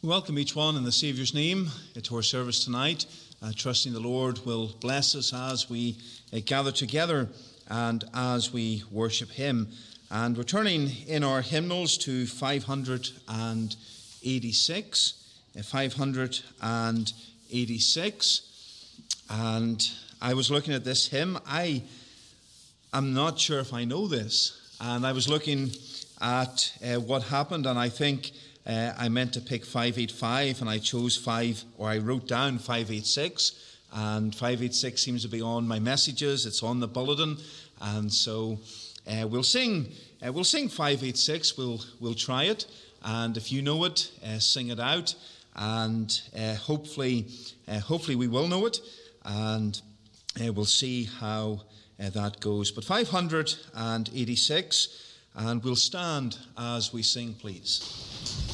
We welcome each one in the Saviour's name to our service tonight, uh, trusting the Lord will bless us as we uh, gather together and as we worship Him. And we're turning in our hymnals to 586. Uh, 586. And I was looking at this hymn. I am not sure if I know this. And I was looking at uh, what happened, and I think uh, I meant to pick 585, and I chose 5, or I wrote down 586, and 586 seems to be on my messages, it's on the bulletin, and so uh, we'll sing. Uh, we'll sing 586. We'll we'll try it, and if you know it, uh, sing it out, and uh, hopefully, hopefully we will know it, and we'll see how that goes. But 586, and we'll stand as we sing, please.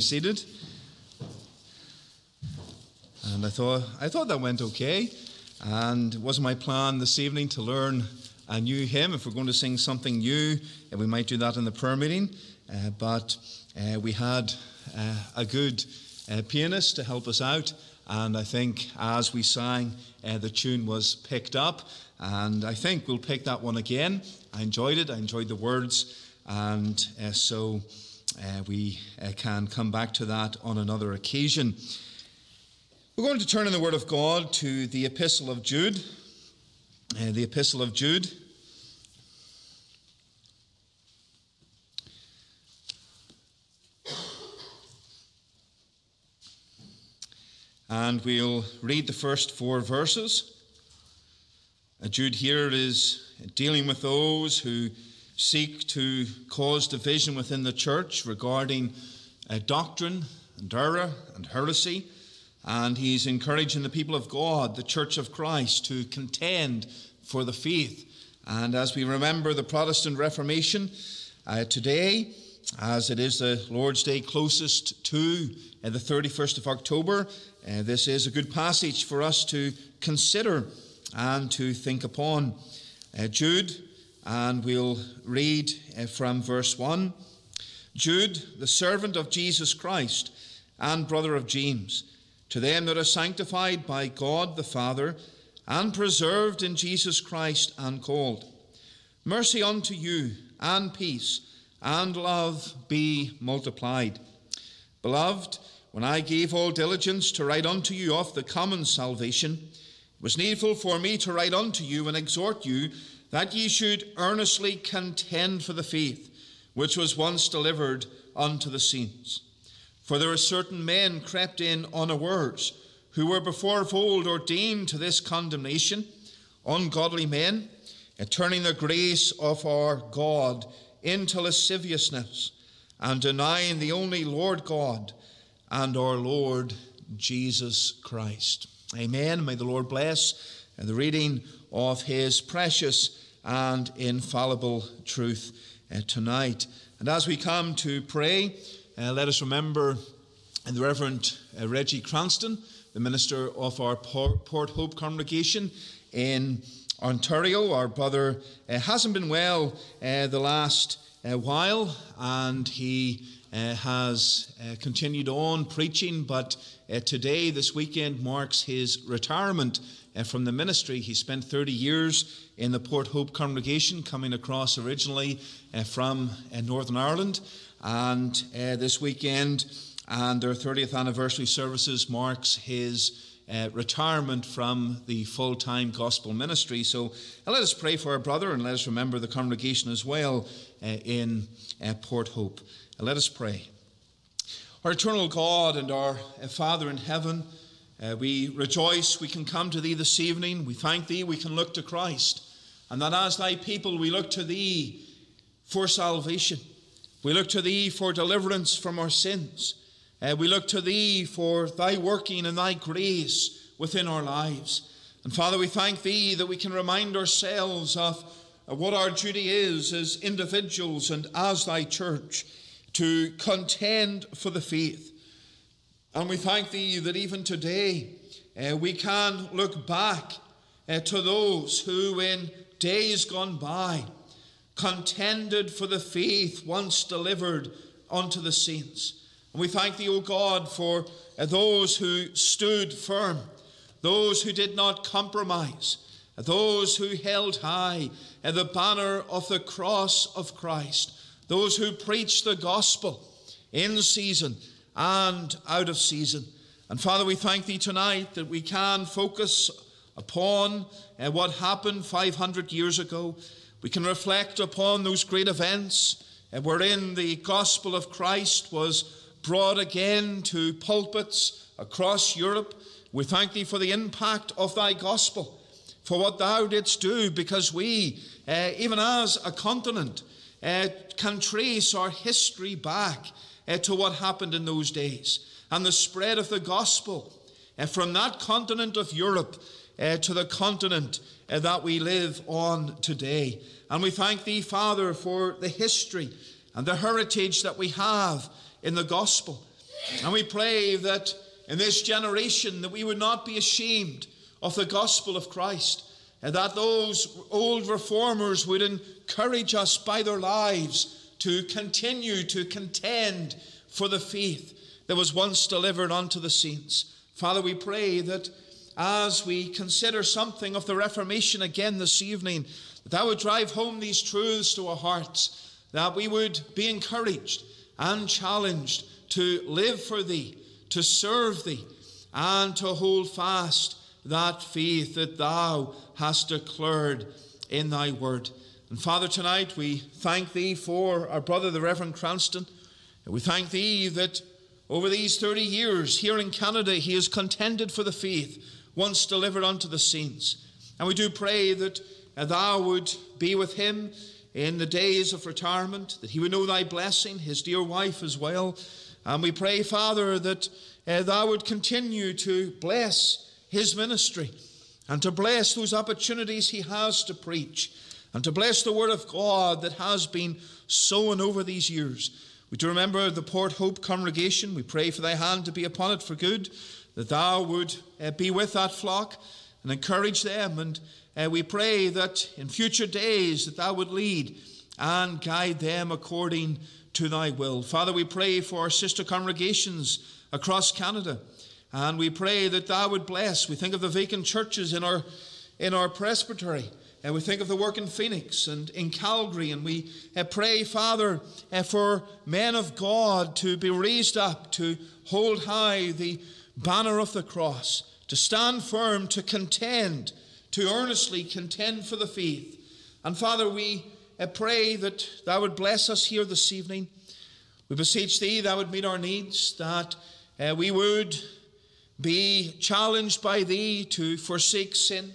Seated. And I thought, I thought that went okay. And it was my plan this evening to learn a new hymn. If we're going to sing something new, uh, we might do that in the prayer meeting. Uh, but uh, we had uh, a good uh, pianist to help us out. And I think as we sang, uh, the tune was picked up. And I think we'll pick that one again. I enjoyed it, I enjoyed the words. And so uh, we uh, can come back to that on another occasion. We're going to turn in the Word of God to the Epistle of Jude. Uh, the Epistle of Jude. And we'll read the first four verses. Uh, Jude here is dealing with those who seek to cause division within the church regarding uh, doctrine and error and heresy. And he's encouraging the people of God, the church of Christ, to contend for the faith. And as we remember the Protestant Reformation uh, today, as it is the Lord's Day closest to uh, the 31st of October, uh, this is a good passage for us to consider and to think upon. Uh, Jude, and we'll read uh, from verse 1. Jude, the servant of Jesus Christ and brother of James, to them that are sanctified by God the Father and preserved in Jesus Christ and called. Mercy unto you and peace and love be multiplied. Beloved, when I gave all diligence to write unto you of the common salvation, it was needful for me to write unto you and exhort you that ye should earnestly contend for the faith which was once delivered unto the saints. For there are certain men crept in unawares, who were before of old ordained to this condemnation, ungodly men, and turning the grace of our God into lasciviousness, and denying the only Lord God and our Lord Jesus Christ. Amen. May the Lord bless the reading of his precious and infallible truth uh, tonight. And as we come to pray, uh, let us remember the Reverend uh, Reggie Cranston, the minister of our Port Hope congregation in Ontario. Our brother uh, hasn't been well uh, the last uh, while, and he has continued on preaching, but today, this weekend, marks his retirement from the ministry. He spent 30 years in the Port Hope congregation, coming across originally from Northern Ireland. And uh, this weekend and their 30th anniversary services marks his uh, retirement from the full time gospel ministry. So uh, let us pray for our brother and let us remember the congregation as well uh, in uh, Port Hope. Uh, let us pray. Our eternal God and our Father in heaven, we rejoice we can come to Thee this evening. We thank Thee we can look to Christ, and that as Thy people we look to Thee for salvation. We look to Thee for deliverance from our sins. Uh, we look to Thee for Thy working and Thy grace within our lives. And Father, we thank Thee that we can remind ourselves of what our duty is as individuals and as Thy church to contend for the faith. And we thank Thee that even today uh, we can look back uh, to those who in days gone by contended for the faith once delivered unto the saints. And we thank thee, O God, for uh, those who stood firm, those who did not compromise, those who held high uh, the banner of the cross of Christ, those who preached the gospel in season and out of season. And Father, we thank thee tonight that we can focus upon uh, what happened 500 years ago we can reflect upon those great events wherein the gospel of Christ was brought again to pulpits across Europe. We thank thee for the impact of thy gospel, for what thou didst do, because we, uh, even as a continent, uh, can trace our history back uh, to what happened in those days and the spread of the gospel uh, from that continent of Europe uh, to the continent that we live on today. And we thank Thee, Father, for the history and the heritage that we have in the gospel. And we pray that in this generation that we would not be ashamed of the gospel of Christ, and that those old reformers would encourage us by their lives to continue to contend for the faith that was once delivered unto the saints. Father, we pray that as we consider something of the Reformation again this evening, that that would drive home these truths to our hearts, that we would be encouraged and challenged to live for Thee, to serve Thee, and to hold fast that faith that Thou hast declared in Thy word. And Father, tonight we thank Thee for our brother, the Reverend Cranston. And we thank Thee that over these 30 years here in Canada, he has contended for the faith once delivered unto the saints. And we do pray that thou would be with him in the days of retirement, that he would know thy blessing, his dear wife as well. And we pray, Father, that uh, thou would continue to bless his ministry and to bless those opportunities he has to preach and to bless the word of God that has been sown over these years. We do remember the Port Hope congregation. We pray for thy hand to be upon it for good, that thou would uh, be with that flock and encourage them. And uh, we pray that in future days that thou would lead and guide them according to thy will. Father, we pray for our sister congregations across Canada. And we pray that thou would bless. We think of the vacant churches in our, in our presbytery. And we think of the work in Phoenix and in Calgary. And we uh, pray, Father, uh, for men of God to be raised up, to hold high the banner of the cross, to stand firm, to contend, to earnestly contend for the faith. And Father, we uh, pray that thou would bless us here this evening. We beseech thee, that thou would meet our needs, that we would be challenged by thee to forsake sin,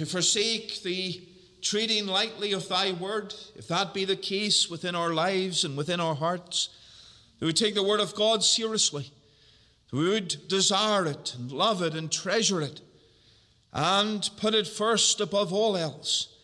to forsake the treating lightly of thy word, if that be the case within our lives and within our hearts, that we take the word of God seriously, that we would desire it and love it and treasure it, and put it first above all else.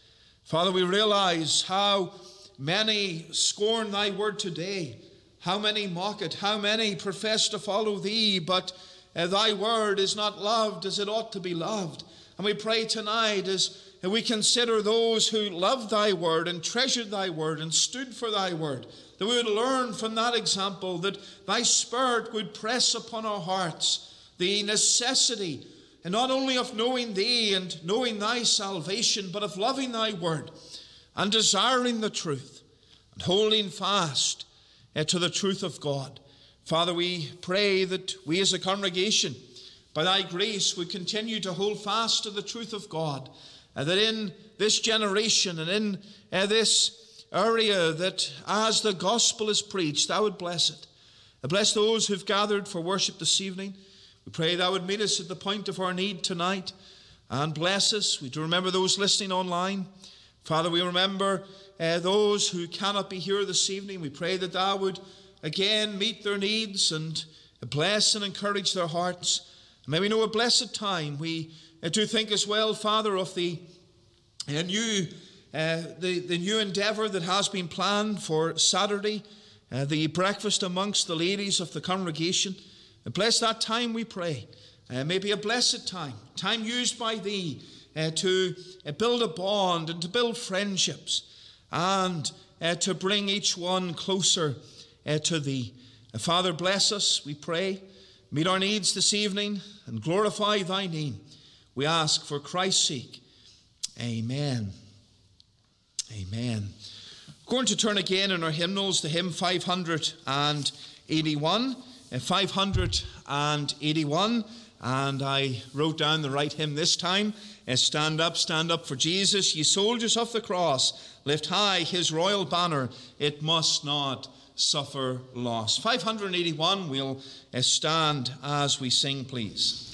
Father, we realize how many scorn thy word today, how many mock it, how many profess to follow thee, but uh, thy word is not loved as it ought to be loved. And we pray tonight as we consider those who loved thy word and treasured thy word and stood for thy word, that we would learn from that example that thy spirit would press upon our hearts the necessity and not only of knowing thee and knowing thy salvation, but of loving thy word and desiring the truth and holding fast uh, to the truth of God. Father, we pray that we as a congregation, by thy grace, we continue to hold fast to the truth of God, and that in this generation and in uh, this area, that as the gospel is preached, thou would bless it. Bless those who've gathered for worship this evening. We pray thou would meet us at the point of our need tonight and bless us. We do remember those listening online. Father, we remember uh, those who cannot be here this evening. We pray that thou would again meet their needs and bless and encourage their hearts. May we know a blessed time. We uh, do think as well, Father, of the uh, new uh, the, the new endeavour that has been planned for Saturday, uh, the breakfast amongst the ladies of the congregation. And bless that time, we pray. Uh, may be a blessed time, time used by Thee uh, to build a bond and to build friendships and to bring each one closer to Thee. Father, bless us, we pray. Meet our needs this evening and glorify Thy name. We ask for Christ's sake. Amen. Amen. We're going to turn again in our hymnals to hymn 581. Uh, 581, and I wrote down the right hymn this time. Uh, stand up, stand up for Jesus, ye soldiers of the cross, lift high his royal banner, it must not suffer loss. 581, we'll stand as we sing, please.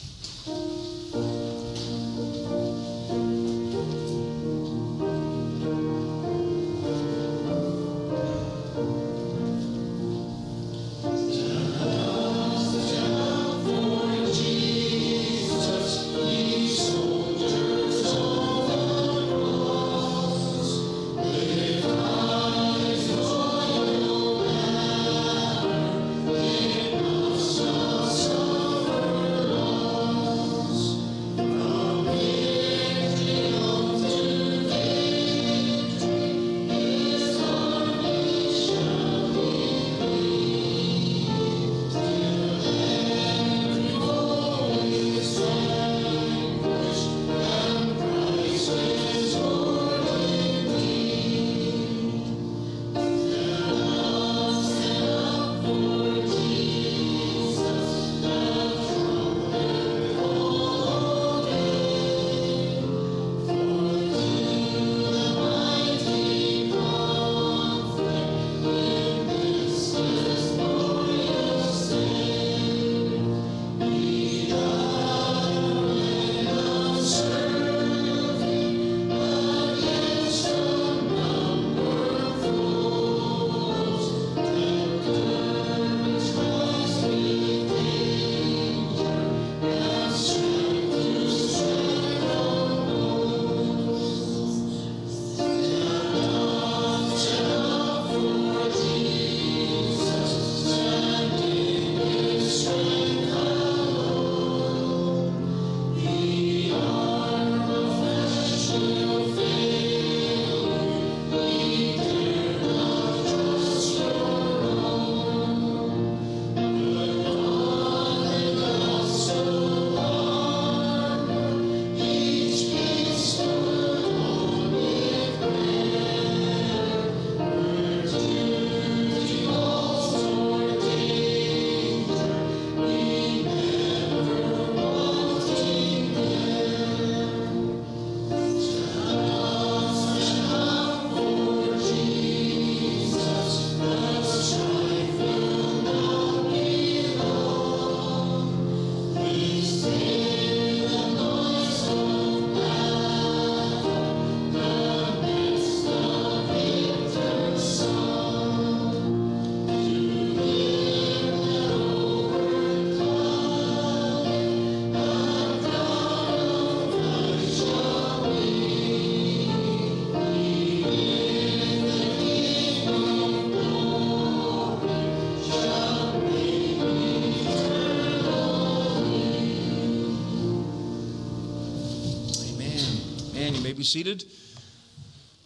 Be seated.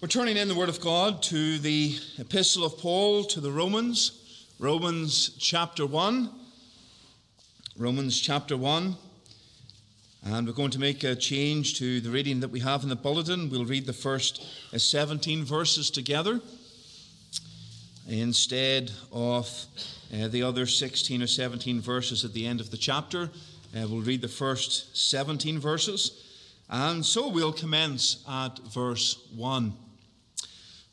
We're turning in the Word of God to the Epistle of Paul to the Romans, Romans chapter 1. Romans chapter 1. And we're going to make a change to the reading that we have in the bulletin. We'll read the first 17 verses together instead of uh, the other 16 or 17 verses at the end of the chapter. Uh, we'll read the first 17 verses. And so we'll commence at verse 1.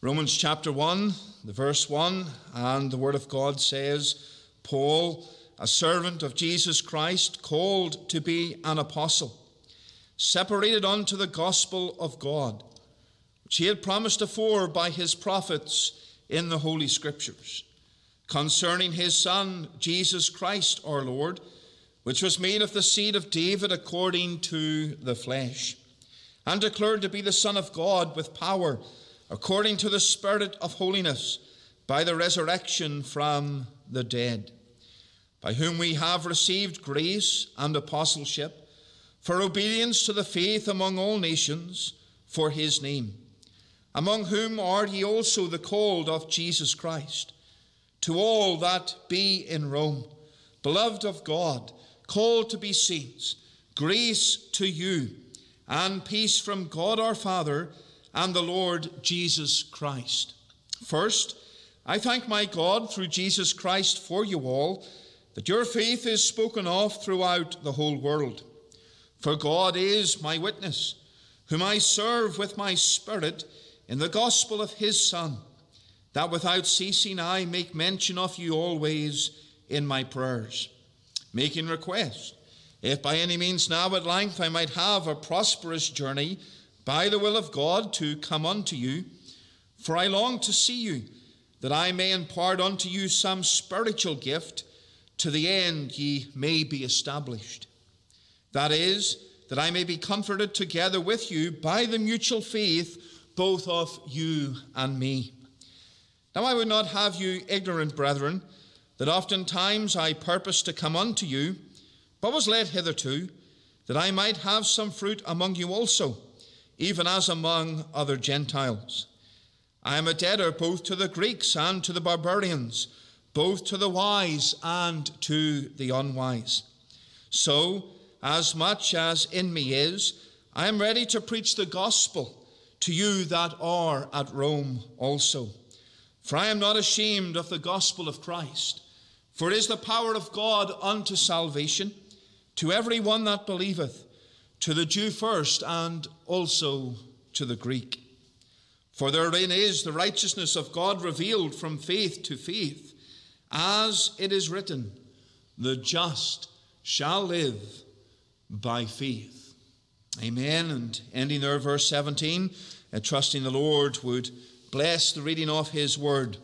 Romans chapter 1, the verse 1, and the Word of God says, Paul, a servant of Jesus Christ, called to be an apostle, separated unto the gospel of God, which he had promised afore by his prophets in the Holy Scriptures, concerning his Son, Jesus Christ our Lord, which was made of the seed of David according to the flesh, and declared to be the Son of God with power, according to the Spirit of holiness, by the resurrection from the dead, by whom we have received grace and apostleship for obedience to the faith among all nations for his name, among whom are ye also the called of Jesus Christ, to all that be in Rome, beloved of God, called to be saints, grace to you, and peace from God our Father and the Lord Jesus Christ. First, I thank my God through Jesus Christ for you all, that your faith is spoken of throughout the whole world. For God is my witness, whom I serve with my Spirit in the gospel of his Son, that without ceasing I make mention of you always in my prayers making request. If by any means now at length I might have a prosperous journey by the will of God to come unto you, for I long to see you, that I may impart unto you some spiritual gift, to the end ye may be established. That is, that I may be comforted together with you by the mutual faith both of you and me. Now I would not have you ignorant, brethren that oftentimes I purposed to come unto you, but was led hitherto, that I might have some fruit among you also, even as among other Gentiles. I am a debtor both to the Greeks and to the barbarians, both to the wise and to the unwise. So, as much as in me is, I am ready to preach the gospel to you that are at Rome also. For I am not ashamed of the gospel of Christ for it is the power of God unto salvation to every one that believeth, to the Jew first, and also to the Greek. For therein is the righteousness of God revealed from faith to faith, as it is written, The just shall live by faith. Amen. And ending there, verse 17, uh, trusting the Lord would bless the reading of his word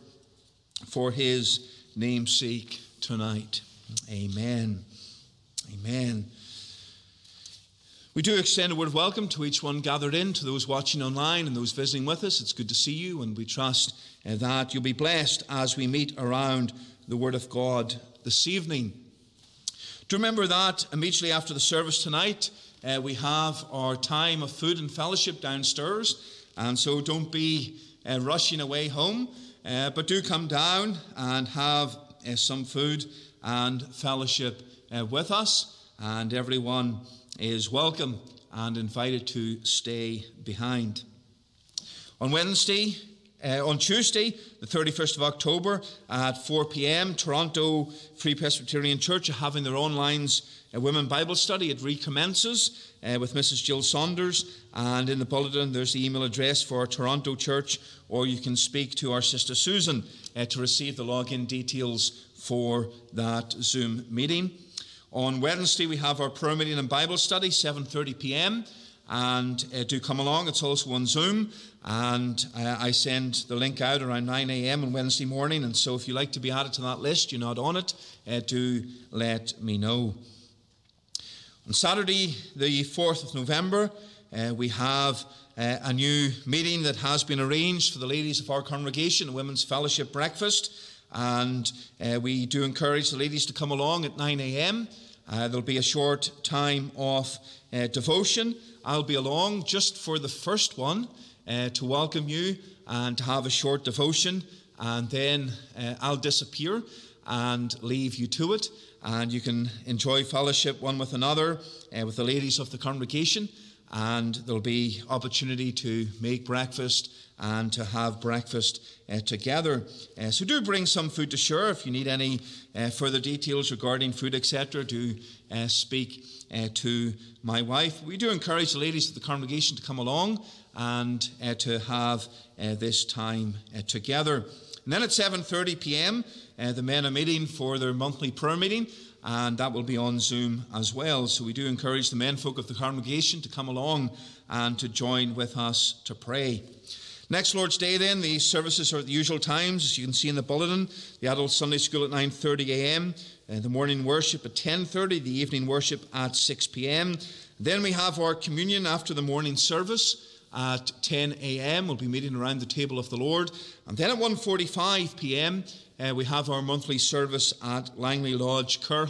for his namesake tonight. Amen. Amen. We do extend a word of welcome to each one gathered in, to those watching online and those visiting with us. It's good to see you, and we trust uh, that you'll be blessed as we meet around the Word of God this evening. Do remember that immediately after the service tonight, uh, we have our time of food and fellowship downstairs, and so don't be uh, rushing away home. Uh, but do come down and have uh, some food and fellowship uh, with us, and everyone is welcome and invited to stay behind. On Wednesday, uh, on Tuesday, the 31st of October at 4 p.m., Toronto Free Presbyterian Church are having their online uh, women Bible study. It recommences uh, with Mrs. Jill Saunders, and in the bulletin there's the email address for Toronto Church, or you can speak to our sister Susan uh, to receive the login details for that Zoom meeting. On Wednesday we have our prayer meeting and Bible study, 7:30 p.m. And uh, do come along. It's also on Zoom, and uh, I send the link out around 9 a.m. on Wednesday morning. And so, if you like to be added to that list, you're not on it, uh, do let me know. On Saturday, the 4th of November, uh, we have uh, a new meeting that has been arranged for the ladies of our congregation, a women's fellowship breakfast. And uh, we do encourage the ladies to come along at 9 a.m. Uh, there'll be a short time of uh, devotion. I'll be along just for the first one uh, to welcome you and to have a short devotion, and then I'll disappear and leave you to it. And you can enjoy fellowship one with another uh, with the ladies of the congregation, and there'll be opportunity to make breakfast and to have breakfast uh, together. Uh, so do bring some food to share. If you need any uh, further details regarding food, etc., do uh, speak uh, to my wife. We do encourage the ladies of the congregation to come along and to have this time together. And then at 7:30 p.m., the men are meeting for their monthly prayer meeting and that will be on Zoom as well. So we do encourage the men folk of the congregation to come along and to join with us to pray. Next Lord's Day, then, the services are at the usual times, as you can see in the bulletin. The adult Sunday school at 9:30 a.m., uh, the morning worship at 10:30, the evening worship at 6 p.m. Then we have our communion after the morning service at 10 a.m. We'll be meeting around the table of the Lord, and then at 1:45 p.m. Uh, we have our monthly service at Langley Lodge Care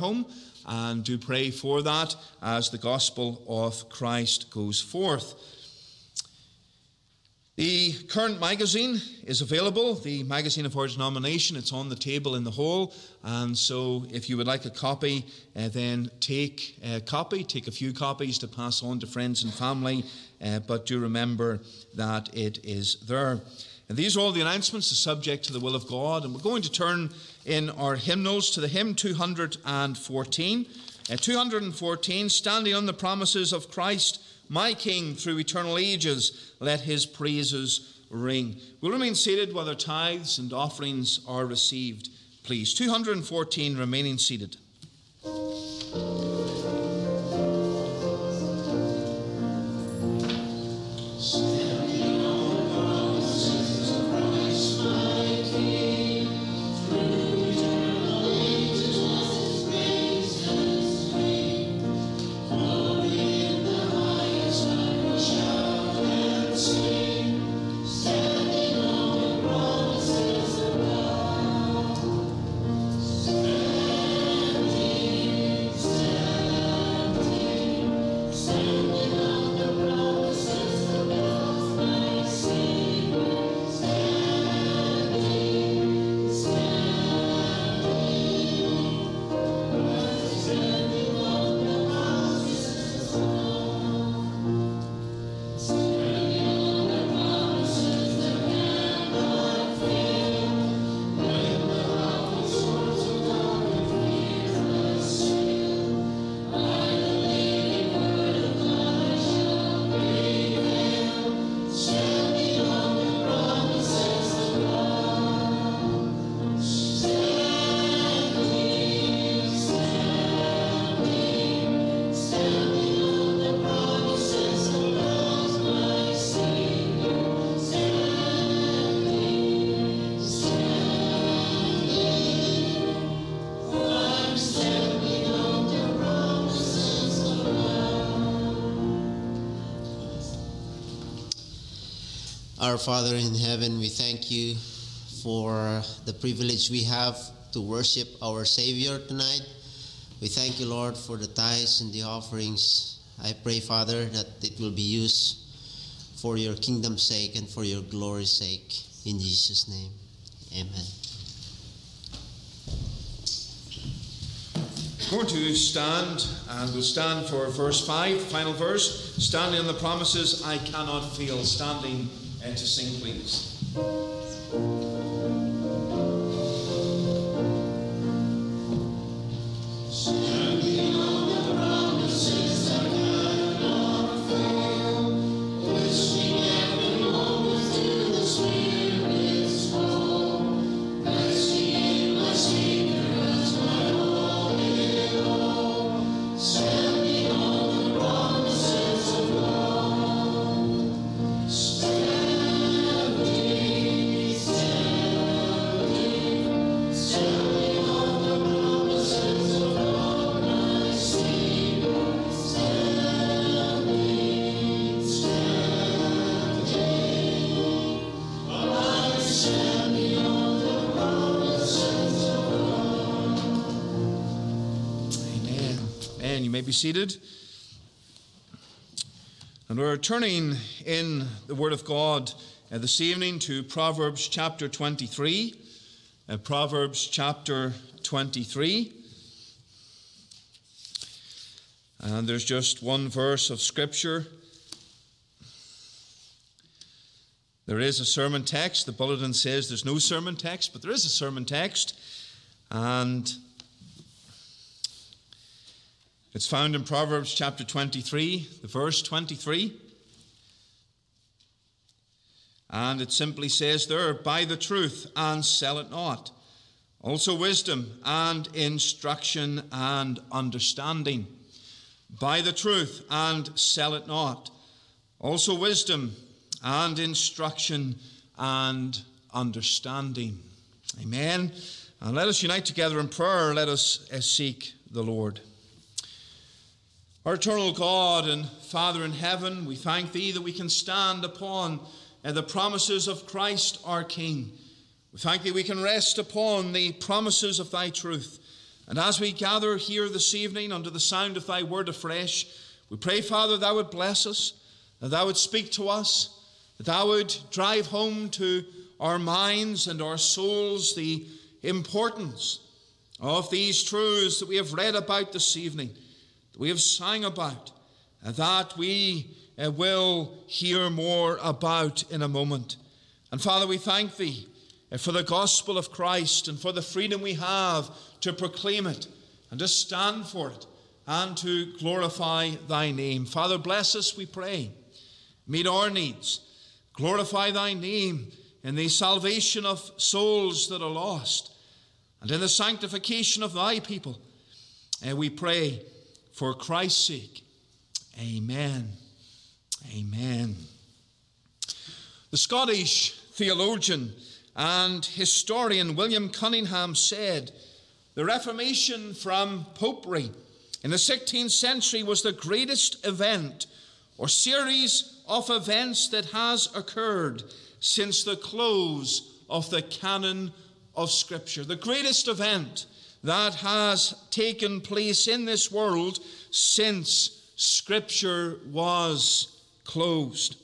and do pray for that as the gospel of Christ goes forth. The current magazine is available, the magazine of our denomination. It's on the table in the hall. And so, if you would like a copy, uh, then take a copy, take a few copies to pass on to friends and family. Uh, but do remember that it is there. And these are all the announcements, the subject to the will of God. And we're going to turn in our hymnals to the hymn 214. Uh, 214, standing on the promises of Christ my King through eternal ages, let his praises ring. We'll remain seated while their tithes and offerings are received, please. 214 remaining seated. Our Father in heaven, we thank you for the privilege we have to worship our Savior tonight. We thank you, Lord, for the tithes and the offerings. I pray, Father, that it will be used for your kingdom's sake and for your glory's sake. In Jesus' name, amen. We're going to stand and we'll stand for verse 5, final verse. Standing on the promises I cannot feel. Standing and to sing, please. Seated. And we're turning in the Word of God uh, this evening to Proverbs chapter 23. Uh, Proverbs chapter 23. And there's just one verse of Scripture. There is a sermon text. The bulletin says there's no sermon text, but there is a sermon text. And it's found in Proverbs chapter 23, the verse 23. And it simply says there, Buy the truth and sell it not. Also, wisdom and instruction and understanding. Buy the truth and sell it not. Also, wisdom and instruction and understanding. Amen. And let us unite together in prayer. Let us uh, seek the Lord. Our eternal God and Father in heaven, we thank Thee that we can stand upon uh, the promises of Christ our King. We thank Thee we can rest upon the promises of Thy truth. And as we gather here this evening under the sound of Thy word afresh, we pray, Father, Thou would bless us, that Thou would speak to us, that Thou would drive home to our minds and our souls the importance of these truths that we have read about this evening we have sang about, that we uh, will hear more about in a moment. And Father, we thank Thee uh, for the gospel of Christ and for the freedom we have to proclaim it and to stand for it and to glorify Thy name. Father, bless us, we pray. Meet our needs. Glorify Thy name in the salvation of souls that are lost and in the sanctification of Thy people. And we pray for Christ's sake. Amen. Amen. The Scottish theologian and historian William Cunningham said the Reformation from Popery in the 16th century was the greatest event or series of events that has occurred since the close of the canon of Scripture. The greatest event that has taken place in this world since Scripture was closed.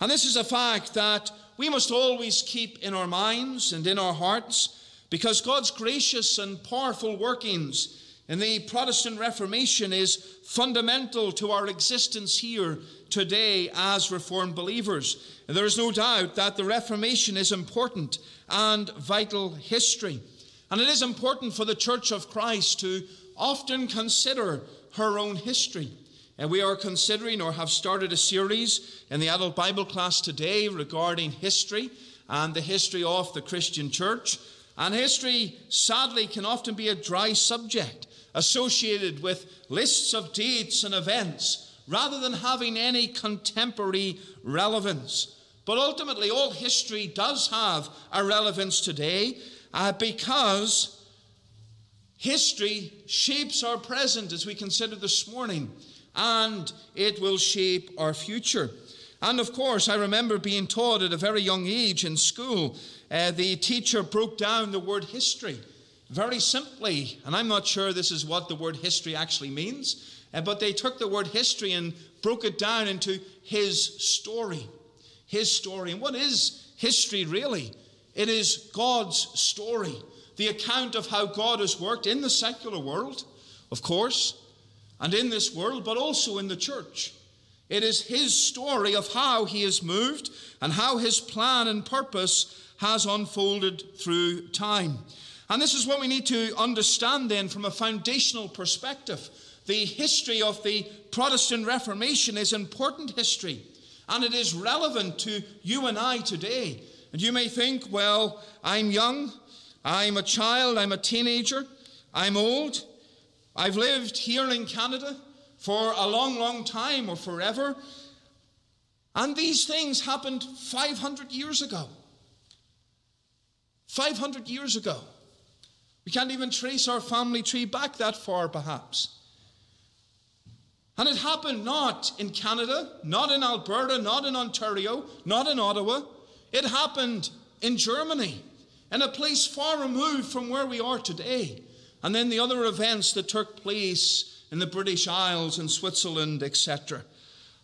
And this is a fact that we must always keep in our minds and in our hearts because God's gracious and powerful workings in the Protestant Reformation is fundamental to our existence here today as Reformed believers. And there is no doubt that the Reformation is important and vital history. And it is important for the Church of Christ to often consider her own history. And we are considering or have started a series in the adult Bible class today regarding history and the history of the Christian church. And history, sadly, can often be a dry subject associated with lists of dates and events rather than having any contemporary relevance. But ultimately, all history does have a relevance today uh, because history shapes our present as we consider this morning, and it will shape our future. And of course, I remember being taught at a very young age in school, uh, the teacher broke down the word history very simply, and I'm not sure this is what the word history actually means, uh, but they took the word history and broke it down into his story. His story. And what is history really? It is God's story, the account of how God has worked in the secular world, of course, and in this world, but also in the church. It is His story of how He has moved and how His plan and purpose has unfolded through time. And this is what we need to understand then from a foundational perspective. The history of the Protestant Reformation is important history, and it is relevant to you and I today. And you may think, well, I'm young, I'm a child, I'm a teenager, I'm old, I've lived here in Canada for a long, long time or forever. And these things happened 500 years ago. 500 years ago. We can't even trace our family tree back that far, perhaps. And it happened not in Canada, not in Alberta, not in Ontario, not in Ottawa. It happened in Germany, in a place far removed from where we are today. And then the other events that took place in the British Isles and Switzerland, etc.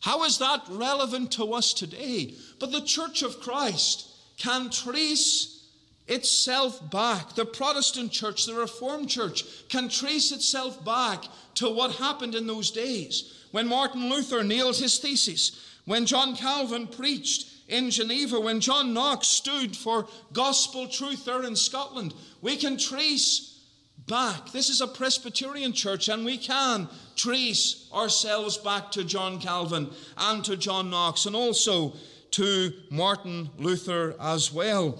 How is that relevant to us today? But the Church of Christ can trace itself back. The Protestant church, the Reformed church, can trace itself back to what happened in those days. When Martin Luther nailed his thesis, when John Calvin preached in Geneva, when John Knox stood for gospel truth there in Scotland, we can trace back. This is a Presbyterian church, and we can trace ourselves back to John Calvin and to John Knox, and also to Martin Luther as well.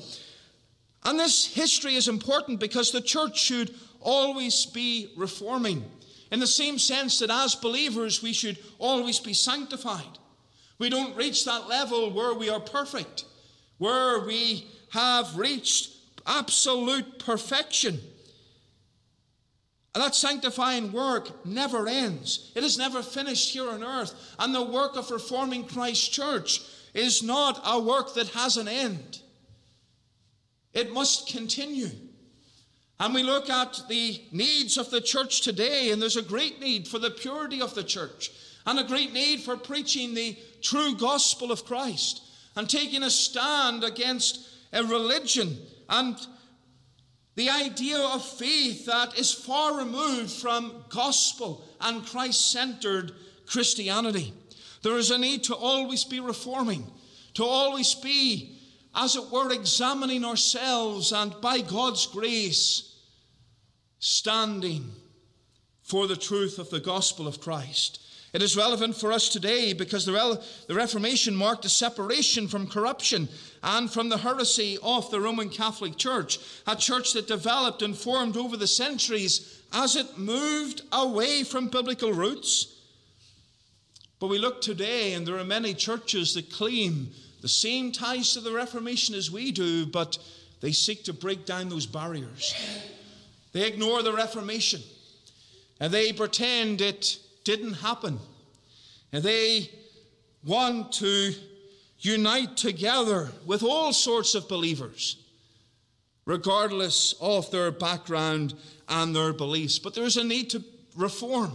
And this history is important because the church should always be reforming, in the same sense that as believers we should always be sanctified. We don't reach that level where we are perfect, where we have reached absolute perfection. And that sanctifying work never ends. It is never finished here on earth. And the work of reforming Christ's church is not a work that has an end. It must continue. And we look at the needs of the church today, and there's a great need for the purity of the church, and a great need for preaching the true gospel of Christ, and taking a stand against a religion and the idea of faith that is far removed from gospel and Christ centered Christianity. There is a need to always be reforming, to always be, as it were, examining ourselves and by God's grace, standing for the truth of the gospel of Christ. It is relevant for us today because the, the Reformation marked a separation from corruption and from the heresy of the Roman Catholic Church, a church that developed and formed over the centuries as it moved away from biblical roots. But we look today, and there are many churches that claim the same ties to the Reformation as we do, but they seek to break down those barriers. They ignore the Reformation and they pretend it didn't happen. And they want to unite together with all sorts of believers, regardless of their background and their beliefs. But there's a need to reform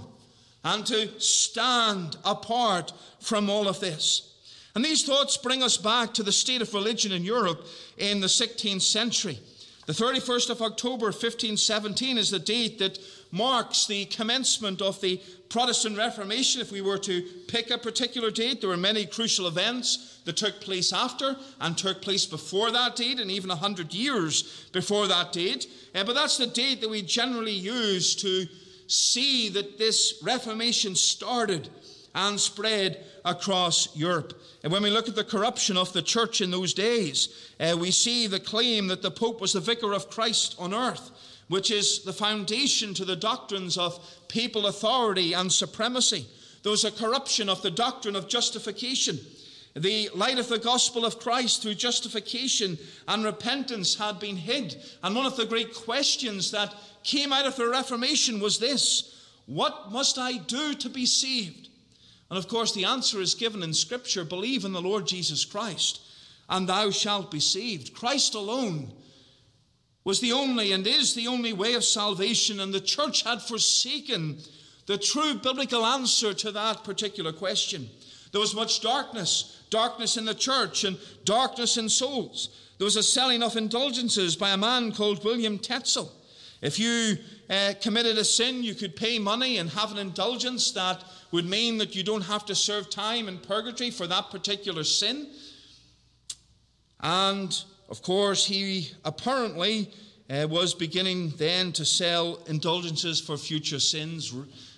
and to stand apart from all of this. And these thoughts bring us back to the state of religion in Europe in the 16th century. The 31st of October 1517 is the date that marks the commencement of the Protestant Reformation. If we were to pick a particular date, there were many crucial events that took place after and took place before that date, and even a hundred years before that date. Uh, but that's the date that we generally use to see that this Reformation started and spread across Europe. And when we look at the corruption of the church in those days, uh, we see the claim that the Pope was the vicar of Christ on earth, which is the foundation to the doctrines of papal authority and supremacy. There was a corruption of the doctrine of justification. The light of the gospel of Christ through justification and repentance had been hid. And one of the great questions that came out of the Reformation was this What must I do to be saved? And of course, the answer is given in Scripture believe in the Lord Jesus Christ, and thou shalt be saved. Christ alone was the only and is the only way of salvation, and the church had forsaken the true biblical answer to that particular question. There was much darkness, darkness in the church, and darkness in souls. There was a selling of indulgences by a man called William Tetzel. If you uh, committed a sin, you could pay money and have an indulgence that would mean that you don't have to serve time in purgatory for that particular sin. And of course, he apparently uh, was beginning then to sell indulgences for future sins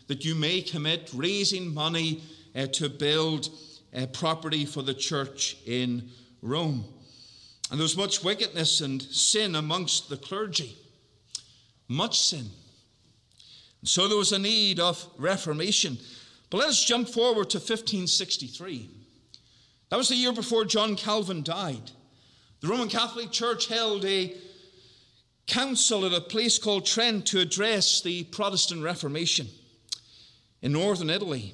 that you may commit, raising money uh, to build uh, property for the church in Rome. And there was much wickedness and sin amongst the clergy, much sin. And So there was a need of reformation. But let us jump forward to 1563. That was the year before John Calvin died. The Roman Catholic Church held a council at a place called Trent to address the Protestant Reformation in northern Italy.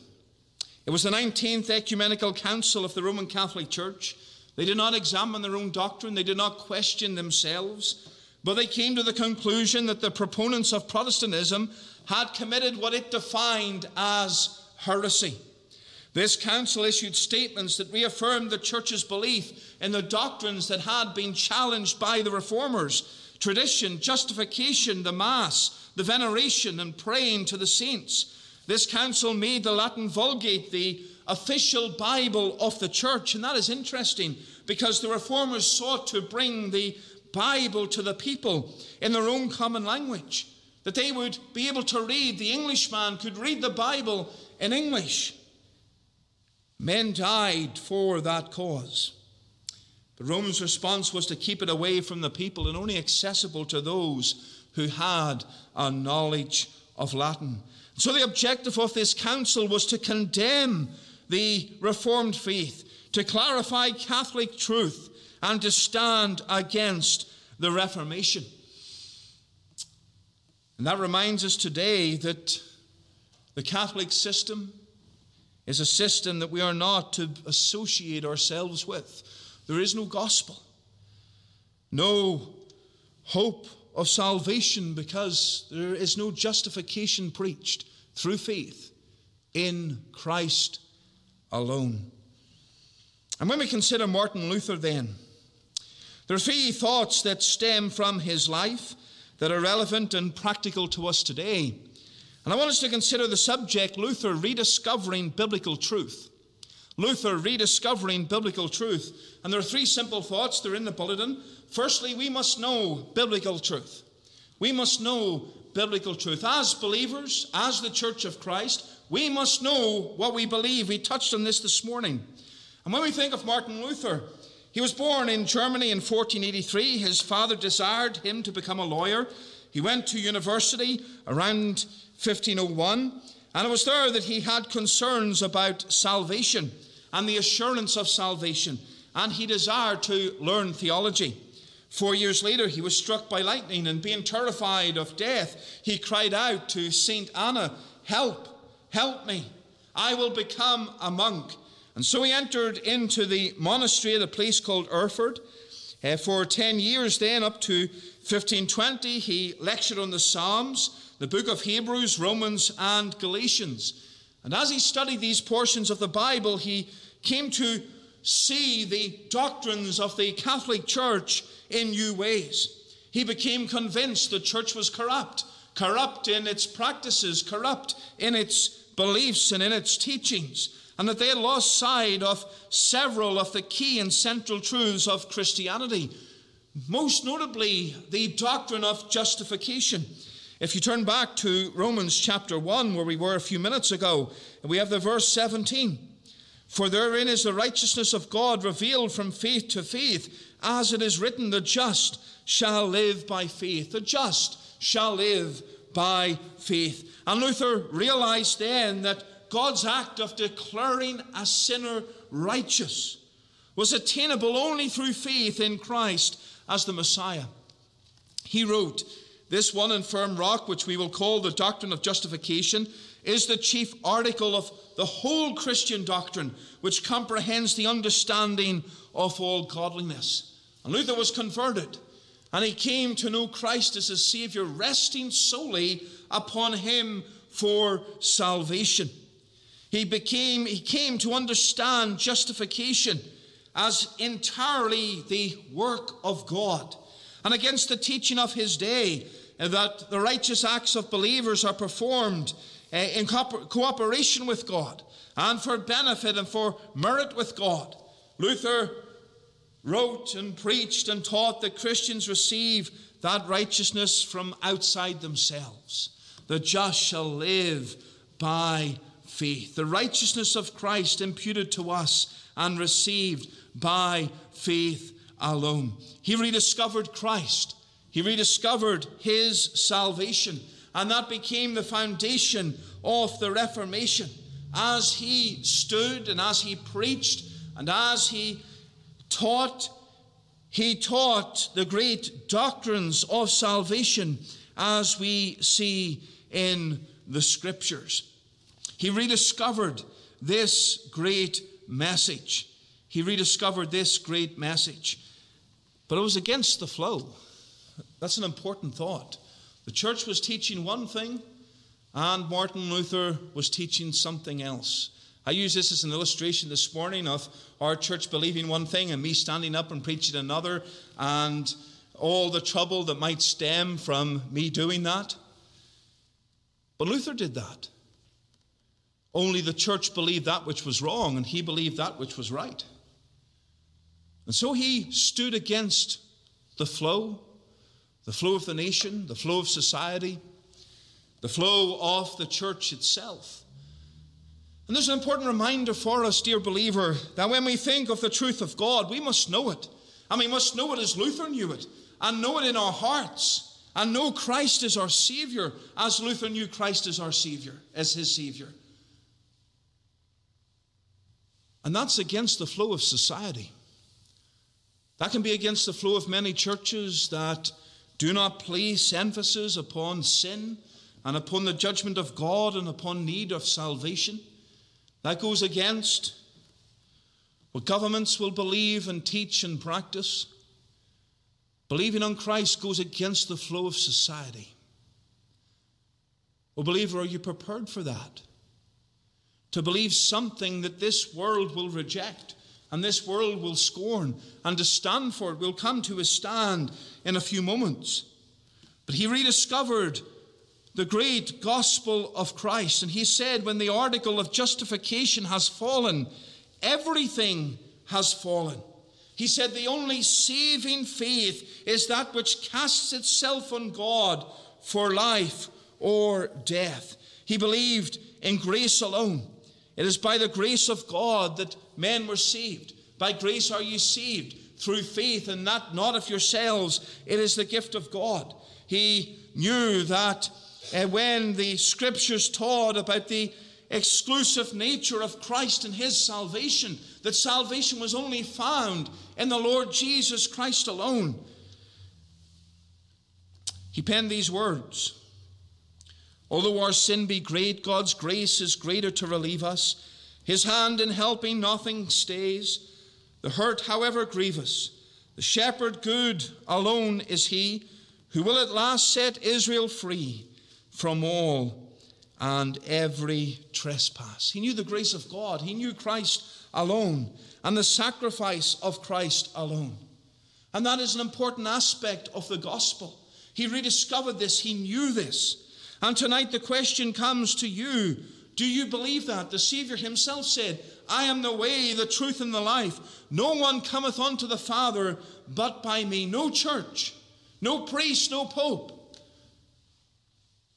It was the 19th Ecumenical Council of the Roman Catholic Church. They did not examine their own doctrine, they did not question themselves, but they came to the conclusion that the proponents of Protestantism had committed what it defined as heresy. This council issued statements that reaffirmed the church's belief in the doctrines that had been challenged by the reformers tradition, justification, the Mass, the veneration, and praying to the saints. This council made the Latin Vulgate the official Bible of the church, and that is interesting because the reformers sought to bring the Bible to the people in their own common language, that they would be able to read. The Englishman could read the Bible in English. Men died for that cause. The Romans' response was to keep it away from the people and only accessible to those who had a knowledge of Latin. So, the objective of this council was to condemn the Reformed faith, to clarify Catholic truth, and to stand against the Reformation. And that reminds us today that the Catholic system is a system that we are not to associate ourselves with. There is no gospel, no hope of salvation because there is no justification preached through faith in Christ alone. And when we consider Martin Luther, then, there are three thoughts that stem from his life that are relevant and practical to us today. And I want us to consider the subject Luther rediscovering biblical truth. Luther rediscovering biblical truth. And there are three simple thoughts, they're in the bulletin. Firstly, we must know biblical truth. We must know biblical truth. As believers, as the Church of Christ, we must know what we believe. We touched on this this morning. And when we think of Martin Luther, he was born in Germany in 1483. His father desired him to become a lawyer. He went to university around 1501, and it was there that he had concerns about salvation and the assurance of salvation, and he desired to learn theology. Four years later, he was struck by lightning, and being terrified of death, he cried out to Saint Anna, Help, help me, I will become a monk. And so he entered into the monastery at a place called Erfurt. Uh, for 10 years, then, up to 1520, he lectured on the Psalms, the book of Hebrews, Romans, and Galatians. And as he studied these portions of the Bible, he came to see the doctrines of the Catholic Church in new ways. He became convinced the church was corrupt, corrupt in its practices, corrupt in its beliefs and in its teachings, and that they had lost sight of several of the key and central truths of Christianity, most notably the doctrine of justification. If you turn back to Romans chapter 1, where we were a few minutes ago, we have the verse 17. For therein is the righteousness of God revealed from faith to faith, as it is written, the just shall live by faith. The just shall live by faith. And Luther realized then that God's act of declaring a sinner righteous was attainable only through faith in Christ as the Messiah. He wrote, This one and firm rock, which we will call the doctrine of justification, is the chief article of the whole Christian doctrine, which comprehends the understanding of all godliness. And Luther was converted, and he came to know Christ as his Savior, resting solely upon him for salvation. He became, he came to understand justification as entirely the work of God. And against the teaching of his day, that the righteous acts of believers are performed uh, in cooperation with God and for benefit and for merit with God. Luther wrote and preached and taught that Christians receive that righteousness from outside themselves. The just shall live by faith. The righteousness of Christ imputed to us and received by faith alone. He rediscovered Christ. He rediscovered his salvation and that became the foundation of the Reformation. As he stood and as he preached and as he taught, he taught the great doctrines of salvation as we see in the scriptures. He rediscovered this great message. He rediscovered this great message. But it was against the flow. That's an important thought. The church was teaching one thing, and Martin Luther was teaching something else. I use this as an illustration this morning of our church believing one thing and me standing up and preaching another, and all the trouble that might stem from me doing that. But Luther did that. Only the church believed that which was wrong, and he believed that which was right. And so he stood against the flow, the flow of the nation, the flow of society, the flow of the church itself. And there's an important reminder for us, dear believer, that when we think of the truth of God, we must know it. And we must know it as Luther knew it, and know it in our hearts, and know Christ is our Savior, as Luther knew Christ is our Savior, as his Savior. And that's against the flow of society. That can be against the flow of many churches that do not place emphasis upon sin and upon the judgment of God and upon need of salvation. That goes against what governments will believe and teach and practice. Believing on Christ goes against the flow of society. Well, believer, are you prepared for that? To believe something that this world will reject and this world will scorn, and to stand for it will come to a stand in a few moments. But he rediscovered the great gospel of Christ, and he said, when the article of justification has fallen, everything has fallen. He said, the only saving faith is that which casts itself on God for life or death. He believed in grace alone. It is by the grace of God that men were saved. By grace are you saved through faith, and that not of yourselves. It is the gift of God. He knew that uh, when the scriptures taught about the exclusive nature of Christ and his salvation, that salvation was only found in the Lord Jesus Christ alone. He penned these words Although our sin be great, God's grace is greater to relieve us. His hand in helping nothing stays. The hurt, however grievous, the shepherd good alone is he who will at last set Israel free from all and every trespass. He knew the grace of God, he knew Christ alone and the sacrifice of Christ alone. And that is an important aspect of the gospel. He rediscovered this, he knew this. And tonight the question comes to you do you believe that? The Savior himself said, I am the way, the truth, and the life. No one cometh unto the Father but by me. No church, no priest, no pope,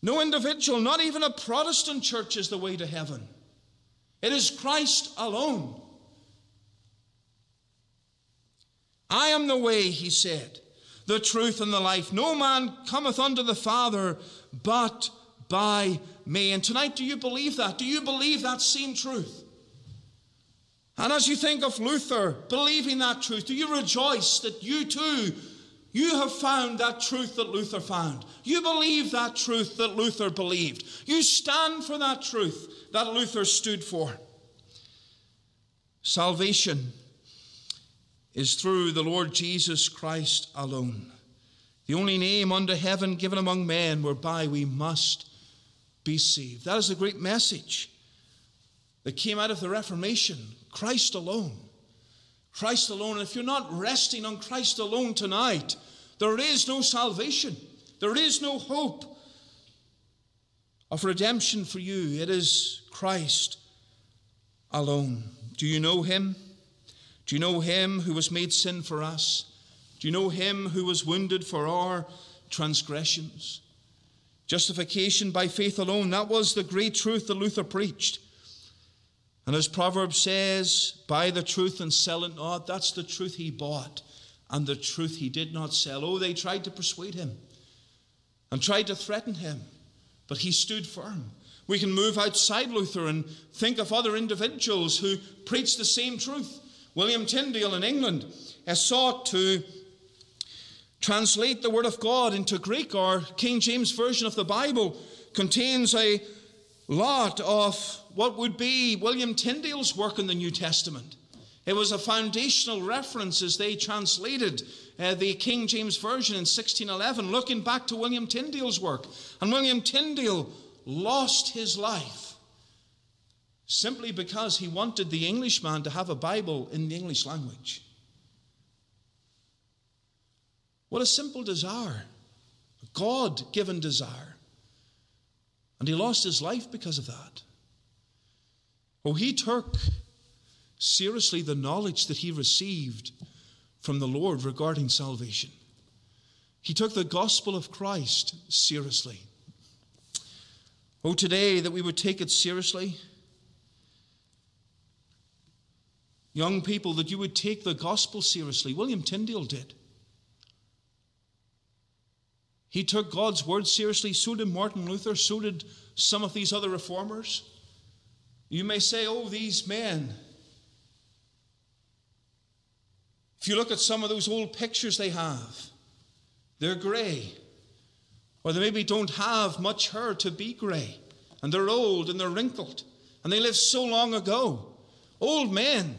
no individual, not even a Protestant church is the way to heaven. It is Christ alone. I am the way, he said, the truth and the life. No man cometh unto the Father but by me. And tonight, do you believe that? Do you believe that same truth? And as you think of Luther believing that truth, do you rejoice that you too, you have found that truth that Luther found? You believe that truth that Luther believed. You stand for that truth that Luther stood for. Salvation is through the Lord Jesus Christ alone. The only name under heaven given among men whereby we must be saved. That is the great message that came out of the Reformation. Christ alone. Christ alone. And if you're not resting on Christ alone tonight, there is no salvation. There is no hope of redemption for you. It is Christ alone. Do you know him? Do you know him who was made sin for us? Do you know him who was wounded for our transgressions? Justification by faith alone, that was the great truth that Luther preached. And as Proverbs says, buy the truth and sell it not. That's the truth he bought and the truth he did not sell. Oh, they tried to persuade him and tried to threaten him, but he stood firm. We can move outside Luther and think of other individuals who preached the same truth. William Tyndale in England sought to translate the Word of God into Greek. Our King James Version of the Bible contains a lot of what would be William Tyndale's work in the New Testament. It was a foundational reference as they translated uh, the King James Version in 1611, looking back to William Tyndale's work. And William Tyndale lost his life simply because he wanted the Englishman to have a Bible in the English language. What a simple desire, a God given desire. And he lost his life because of that. Oh, he took seriously the knowledge that he received from the Lord regarding salvation. He took the gospel of Christ seriously. Oh, today that we would take it seriously. Young people, that you would take the gospel seriously. William Tyndale did. He took God's word seriously. So did Martin Luther. So did some of these other reformers. You may say, oh, these men. If you look at some of those old pictures they have, they're grey. Or they maybe don't have much hair to be grey. And they're old and they're wrinkled. And they lived so long ago. Old men.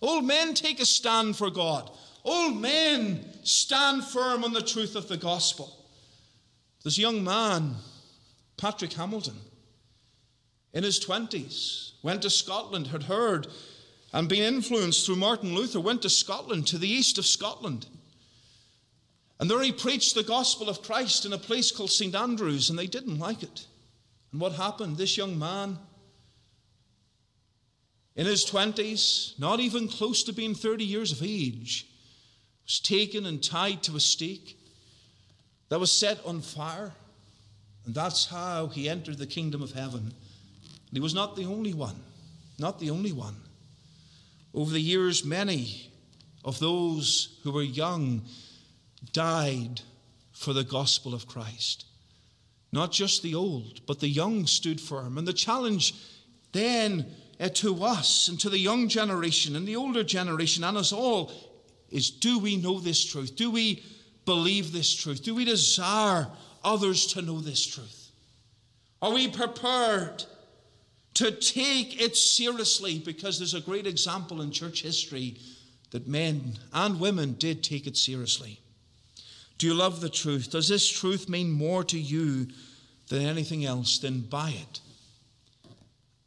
Old men take a stand for God. Old men stand firm on the truth of the gospel. This young man, Patrick Hamilton, in his 20s, went to Scotland, had heard and been influenced through Martin Luther, went to Scotland, to the east of Scotland. And there he preached the gospel of Christ in a place called St. Andrews, and they didn't like it. And what happened? This young man, in his 20s, not even close to being 30 years of age, was taken and tied to a stake that was set on fire. And that's how he entered the kingdom of heaven. And he was not the only one, not the only one. Over the years, many of those who were young died for the gospel of Christ. Not just the old, but the young stood firm. And the challenge then uh, to us and to the young generation and the older generation and us all is do we know this truth? Do we believe this truth? Do we desire others to know this truth? Are we prepared to take it seriously? Because there's a great example in church history that men and women did take it seriously. Do you love the truth? Does this truth mean more to you than anything else? Then buy it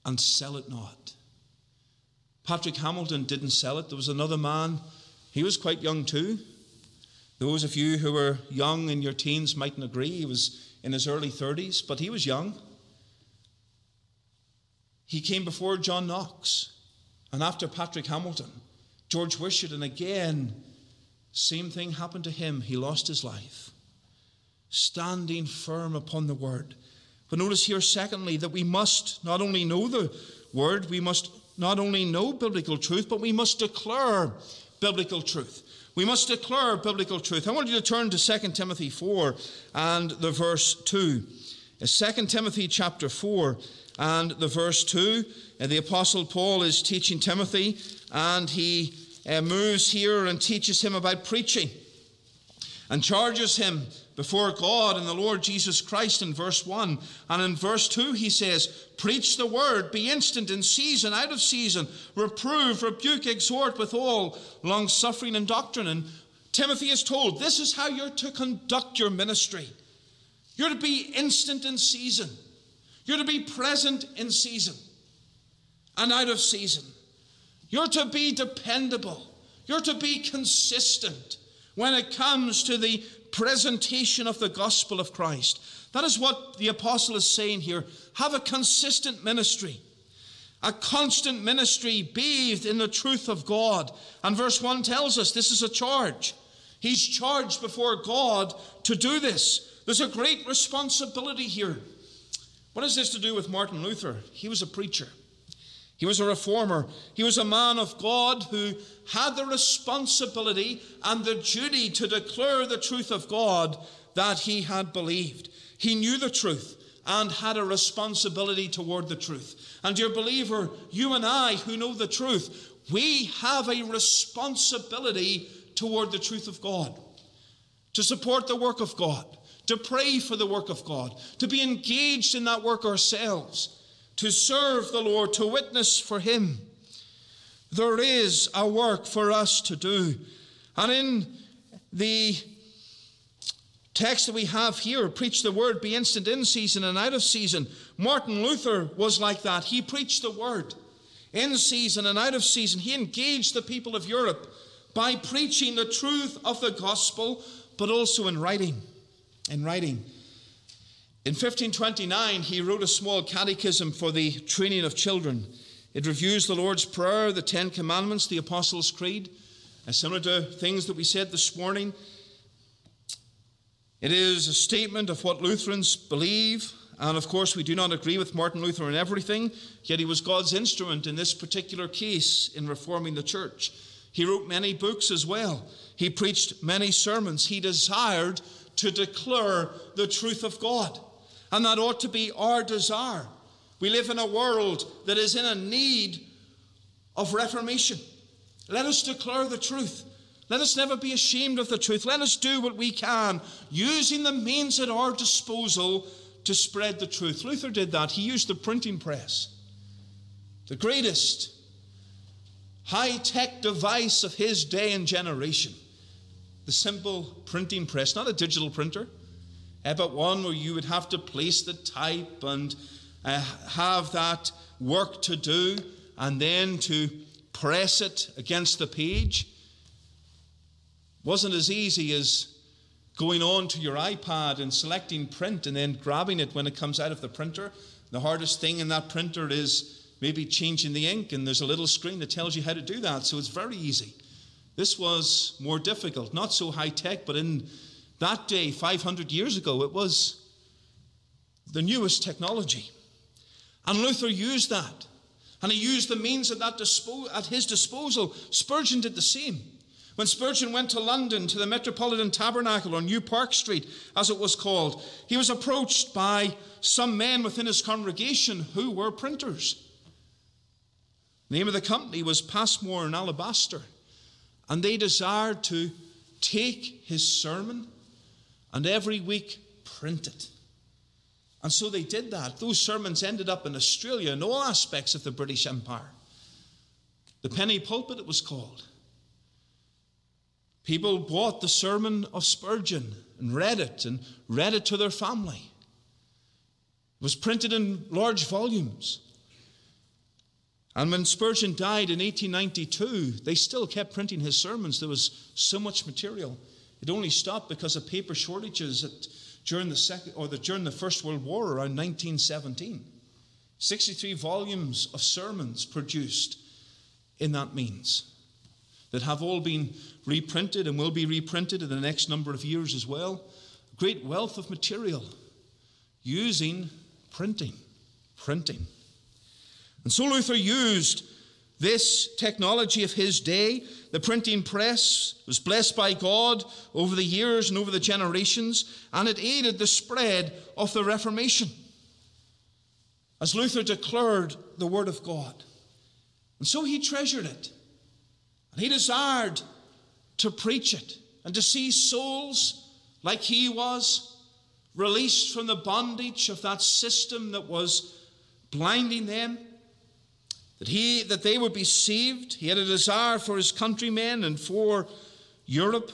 and sell it not. Patrick Hamilton didn't sell it. There was another man, he was quite young too. Those of you who were young in your teens mightn't agree. He was in his early 30s, but he was young. He came before John Knox, and after Patrick Hamilton, George Wishart, and again, same thing happened to him. He lost his life, standing firm upon the word. But notice here, secondly, that we must not only know the word, we must not only know biblical truth, but we must declare biblical truth. We must declare biblical truth. I want you to turn to 2 Timothy 4 and the verse 2. 2 Timothy chapter 4 and the verse 2. The Apostle Paul is teaching Timothy, and he uh, moves here and teaches him about preaching and charges him before God and the Lord Jesus Christ in verse 1. And in verse 2, he says, Preach the word, be instant in season, out of season, reprove, rebuke, exhort with all long suffering and doctrine. And Timothy is told, This is how you're to conduct your ministry. You're to be instant in season, you're to be present in season and out of season. You're to be dependable. You're to be consistent when it comes to the presentation of the gospel of Christ. That is what the apostle is saying here. Have a consistent ministry, a constant ministry bathed in the truth of God. And verse 1 tells us this is a charge. He's charged before God to do this. There's a great responsibility here. What has this to do with Martin Luther? He was a preacher. He was a reformer. He was a man of God who had the responsibility and the duty to declare the truth of God that he had believed. He knew the truth and had a responsibility toward the truth. And, dear believer, you and I who know the truth, we have a responsibility toward the truth of God, to support the work of God, to pray for the work of God, to be engaged in that work ourselves to serve the Lord, to witness for Him. There is a work for us to do. And in the text that we have here, preach the word, be instant in season and out of season, Martin Luther was like that. He preached the word in season and out of season. He engaged the people of Europe by preaching the truth of the gospel, but also in writing. In writing. In 1529, he wrote a small catechism for the training of children. It reviews the Lord's Prayer, the Ten Commandments, the Apostles' Creed, and similar to things that we said this morning. It is a statement of what Lutherans believe, and of course, we do not agree with Martin Luther in everything, yet he was God's instrument in this particular case in reforming the church. He wrote many books as well, he preached many sermons. He desired to declare the truth of God, and that ought to be our desire. We live in a world that is in a need of reformation. Let us declare the truth. Let us never be ashamed of the truth. Let us do what we can, using the means at our disposal to spread the truth. Luther did that. He used the printing press, the greatest high tech device of his day and generation. The simple printing press, not a digital printer, eh, but one where you would have to place the type and uh, have that work to do and then to press it against the page wasn't as easy as going on to your iPad and selecting print and then grabbing it when it comes out of the printer. The hardest thing in that printer is maybe changing the ink, and there's a little screen that tells you how to do that, so it's very easy. This was more difficult, not so high tech, but in that day, 500 years ago, it was the newest technology. And Luther used that. And he used the means at, that dispo- at his disposal. Spurgeon did the same. When Spurgeon went to London to the Metropolitan Tabernacle on New Park Street, as it was called, he was approached by some men within his congregation who were printers. The name of the company was Passmore and Alabaster, and they desired to take his sermon and every week print it. And so they did that. Those sermons ended up in Australia and all aspects of the British Empire. The penny pulpit, it was called. People bought the sermon of Spurgeon and read it and read it to their family. It was printed in large volumes. And when Spurgeon died in 1892, they still kept printing his sermons. There was so much material. It only stopped because of paper shortages at during the second or the, during the First World War around 1917. 63 volumes of sermons produced in that means that have all been reprinted and will be reprinted in the next number of years as well. Great wealth of material using printing. Printing. And so Luther used this technology of his day, the printing press, was blessed by God over the years and over the generations, and it aided the spread of the Reformation. As Luther declared the Word of God. And so he treasured it. And he desired to preach it and to see souls like he was released from the bondage of that system that was blinding them that he that they would be saved. He had a desire for his countrymen and for Europe.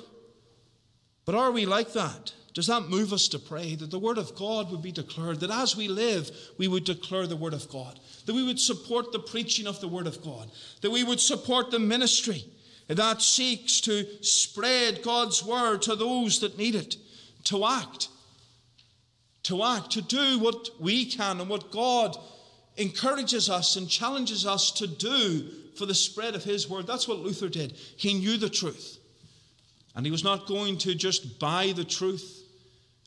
But are we like that? Does that move us to pray that the word of God would be declared, that as we live, we would declare the word of God, that we would support the preaching of the word of God, that we would support the ministry that seeks to spread God's word to those that need it, to act, to act, to do what we can and what God encourages us and challenges us to do for the spread of his word. That's what Luther did. He knew the truth. And he was not going to just buy the truth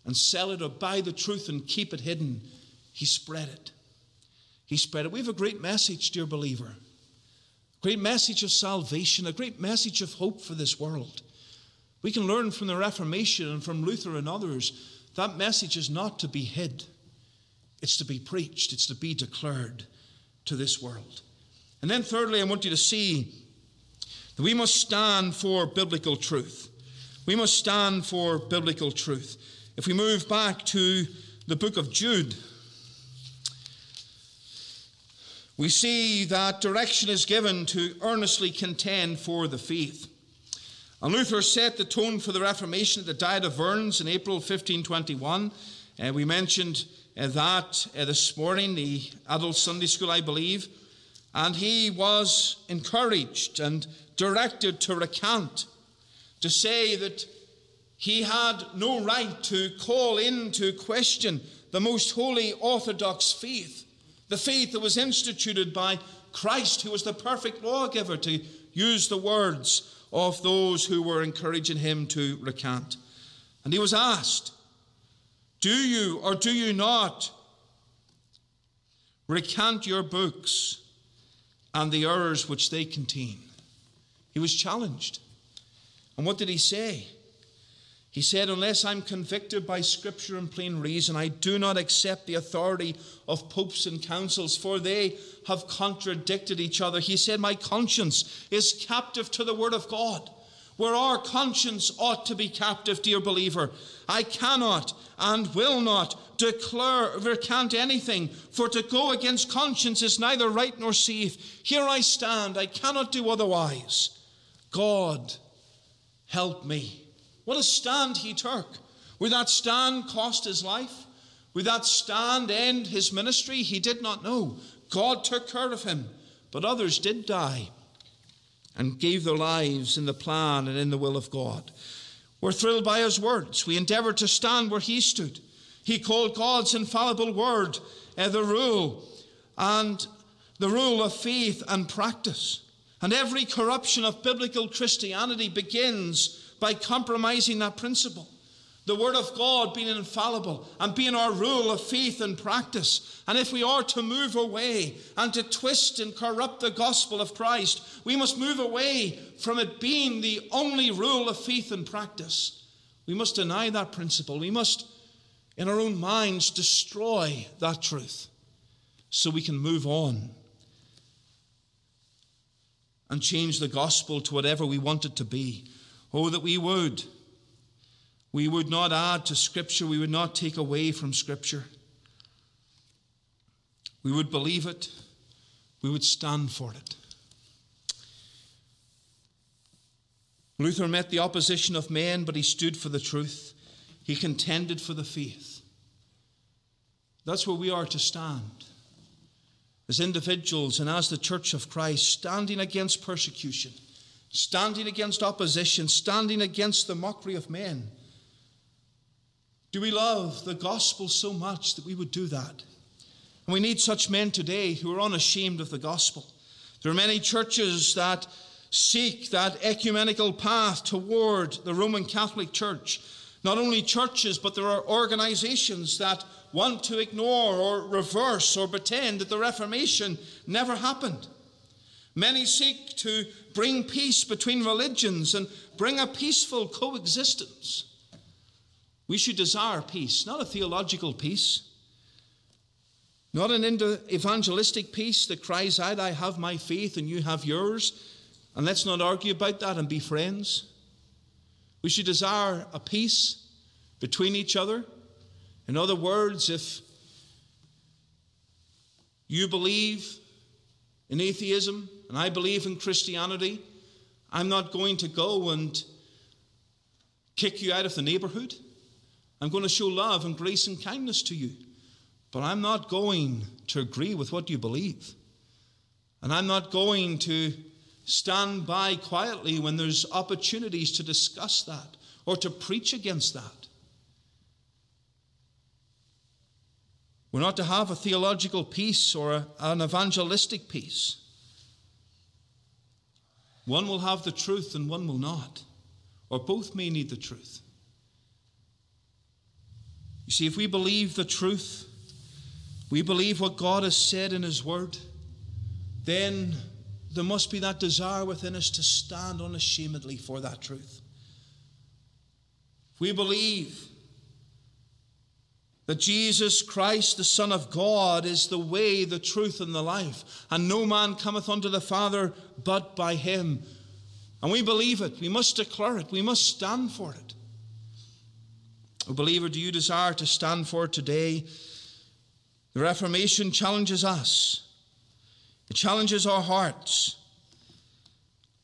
and sell it or buy the truth and keep it hidden. He spread it. He spread it. We have a great message, dear believer. A great message of salvation, a great message of hope for this world. We can learn from the Reformation and from Luther and others that message is not to be hid. It's to be preached, it's to be declared to this world. And then, thirdly, I want you to see that we must stand for biblical truth. We must stand for biblical truth. If we move back to the book of Jude, we see that direction is given to earnestly contend for the faith. And Luther set the tone for the Reformation at the Diet of Worms in April 1521. And we mentioned uh, that uh, this morning, the adult Sunday school, I believe, and he was encouraged and directed to recant, to say that he had no right to call into question the most holy Orthodox faith, the faith that was instituted by Christ, who was the perfect lawgiver, to use the words of those who were encouraging him to recant. And he was asked, Do you or do you not recant your books and the errors which they contain? He was challenged. And what did he say? He said, Unless I'm convicted by Scripture and plain reason, I do not accept the authority of popes and councils, for they have contradicted each other. He said, My conscience is captive to the Word of God. Where our conscience ought to be captive, dear believer, I cannot and will not declare, recant anything, for to go against conscience is neither right nor safe. Here I stand, I cannot do otherwise. God, help me. What a stand he took. Would that stand cost his life? Would that stand end his ministry? He did not know. God took care of him, but others did die and gave their lives in the plan and in the will of God. We're thrilled by his words. We endeavor to stand where he stood. He called God's infallible word uh, the rule and the rule of faith and practice. And every corruption of biblical Christianity begins by compromising that principle. The Word of God being infallible and being our rule of faith and practice. And if we are to move away and to twist and corrupt the gospel of Christ, we must move away from it being the only rule of faith and practice. We must deny that principle. We must, in our own minds, destroy that truth so we can move on and change the gospel to whatever we want it to be. Oh, that we would. We would not add to Scripture, we would not take away from Scripture. We would believe it, we would stand for it. Luther met the opposition of men, but he stood for the truth. He contended for the faith. That's where we are to stand as individuals and as the Church of Christ, standing against persecution standing against opposition, standing against the mockery of men. Do we love the gospel so much that we would do that? And we need such men today who are unashamed of the gospel. There are many churches that seek that ecumenical path toward the Roman Catholic Church. Not only churches, but there are organizations that want to ignore or reverse or pretend that the Reformation never happened. Many seek to bring peace between religions and bring a peaceful coexistence. We should desire peace, not a theological peace, not an evangelistic peace that cries out, I have my faith and you have yours, and let's not argue about that and be friends. We should desire a peace between each other. In other words, if you believe in atheism and I believe in Christianity, I'm not going to go and kick you out of the neighborhood. I'm going to show love and grace and kindness to you. But I'm not going to agree with what you believe. And I'm not going to stand by quietly when there's opportunities to discuss that or to preach against that. We're not to have a theological peace or a, an evangelistic peace. One will have the truth and one will not, or both may need the truth. You see, if we believe the truth, we believe what God has said in His Word, then there must be that desire within us to stand unashamedly for that truth. If we believe that Jesus Christ, the Son of God, is the way, the truth, and the life, and no man cometh unto the Father but by him. And we believe it. We must declare it. We must stand for it. Believer, do you desire to stand for today? The Reformation challenges us, it challenges our hearts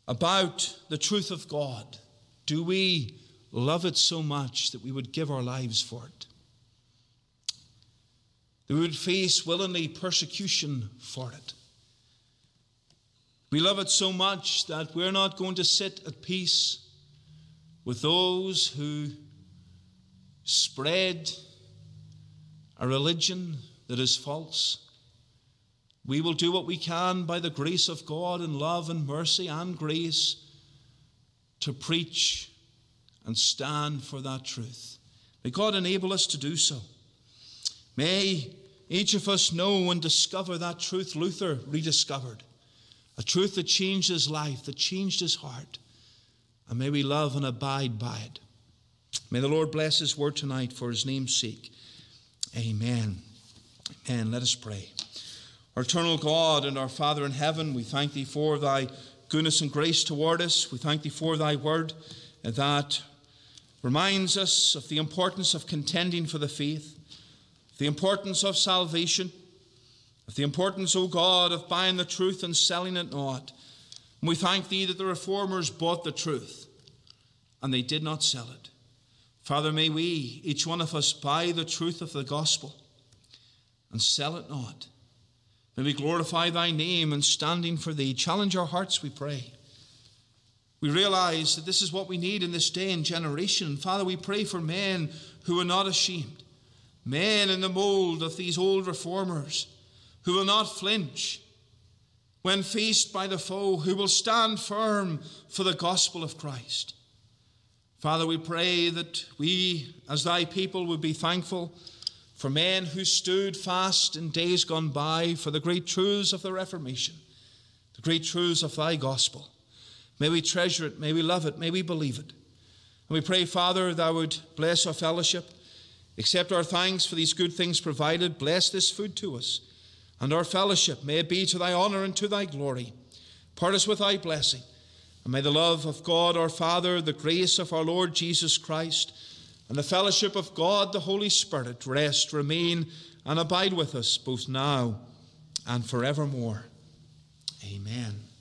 about the truth of God. Do we love it so much that we would give our lives for it? That we would face willingly persecution for it. We love it so much that we're not going to sit at peace with those who spread a religion that is false. We will do what we can by the grace of God in love and mercy and grace to preach and stand for that truth. May God enable us to do so. May each of us know and discover that truth Luther rediscovered a truth that changed his life, that changed his heart. And may we love and abide by it. May the Lord bless his word tonight for his name's sake. Amen. Amen. Let us pray. Our eternal God and our Father in heaven, we thank thee for thy goodness and grace toward us. We thank thee for thy word that reminds us of the importance of contending for the faith, the importance of salvation, of the importance, O God, of buying the truth and selling it not. And we thank thee that the reformers bought the truth and they did not sell it. Father, may we, each one of us, buy the truth of the gospel and sell it not. May we glorify thy name and standing for thee. Challenge our hearts, we pray. We realize that this is what we need in this day and generation. Father, we pray for men who are not ashamed, men in the mold of these old reformers who will not flinch when faced by the foe, who will stand firm for the gospel of Christ. Father, we pray that we, as thy people, would be thankful for men who stood fast in days gone by for the great truths of the Reformation, the great truths of thy gospel. May we treasure it, may we love it, may we believe it. And we pray, Father, thou would bless our fellowship, accept our thanks for these good things provided, bless this food to us, and our fellowship may it be to thy honour and to thy glory. Part us with thy blessing. And may the love of God our Father, the grace of our Lord Jesus Christ, and the fellowship of God the Holy Spirit rest, remain, and abide with us both now and forevermore. Amen.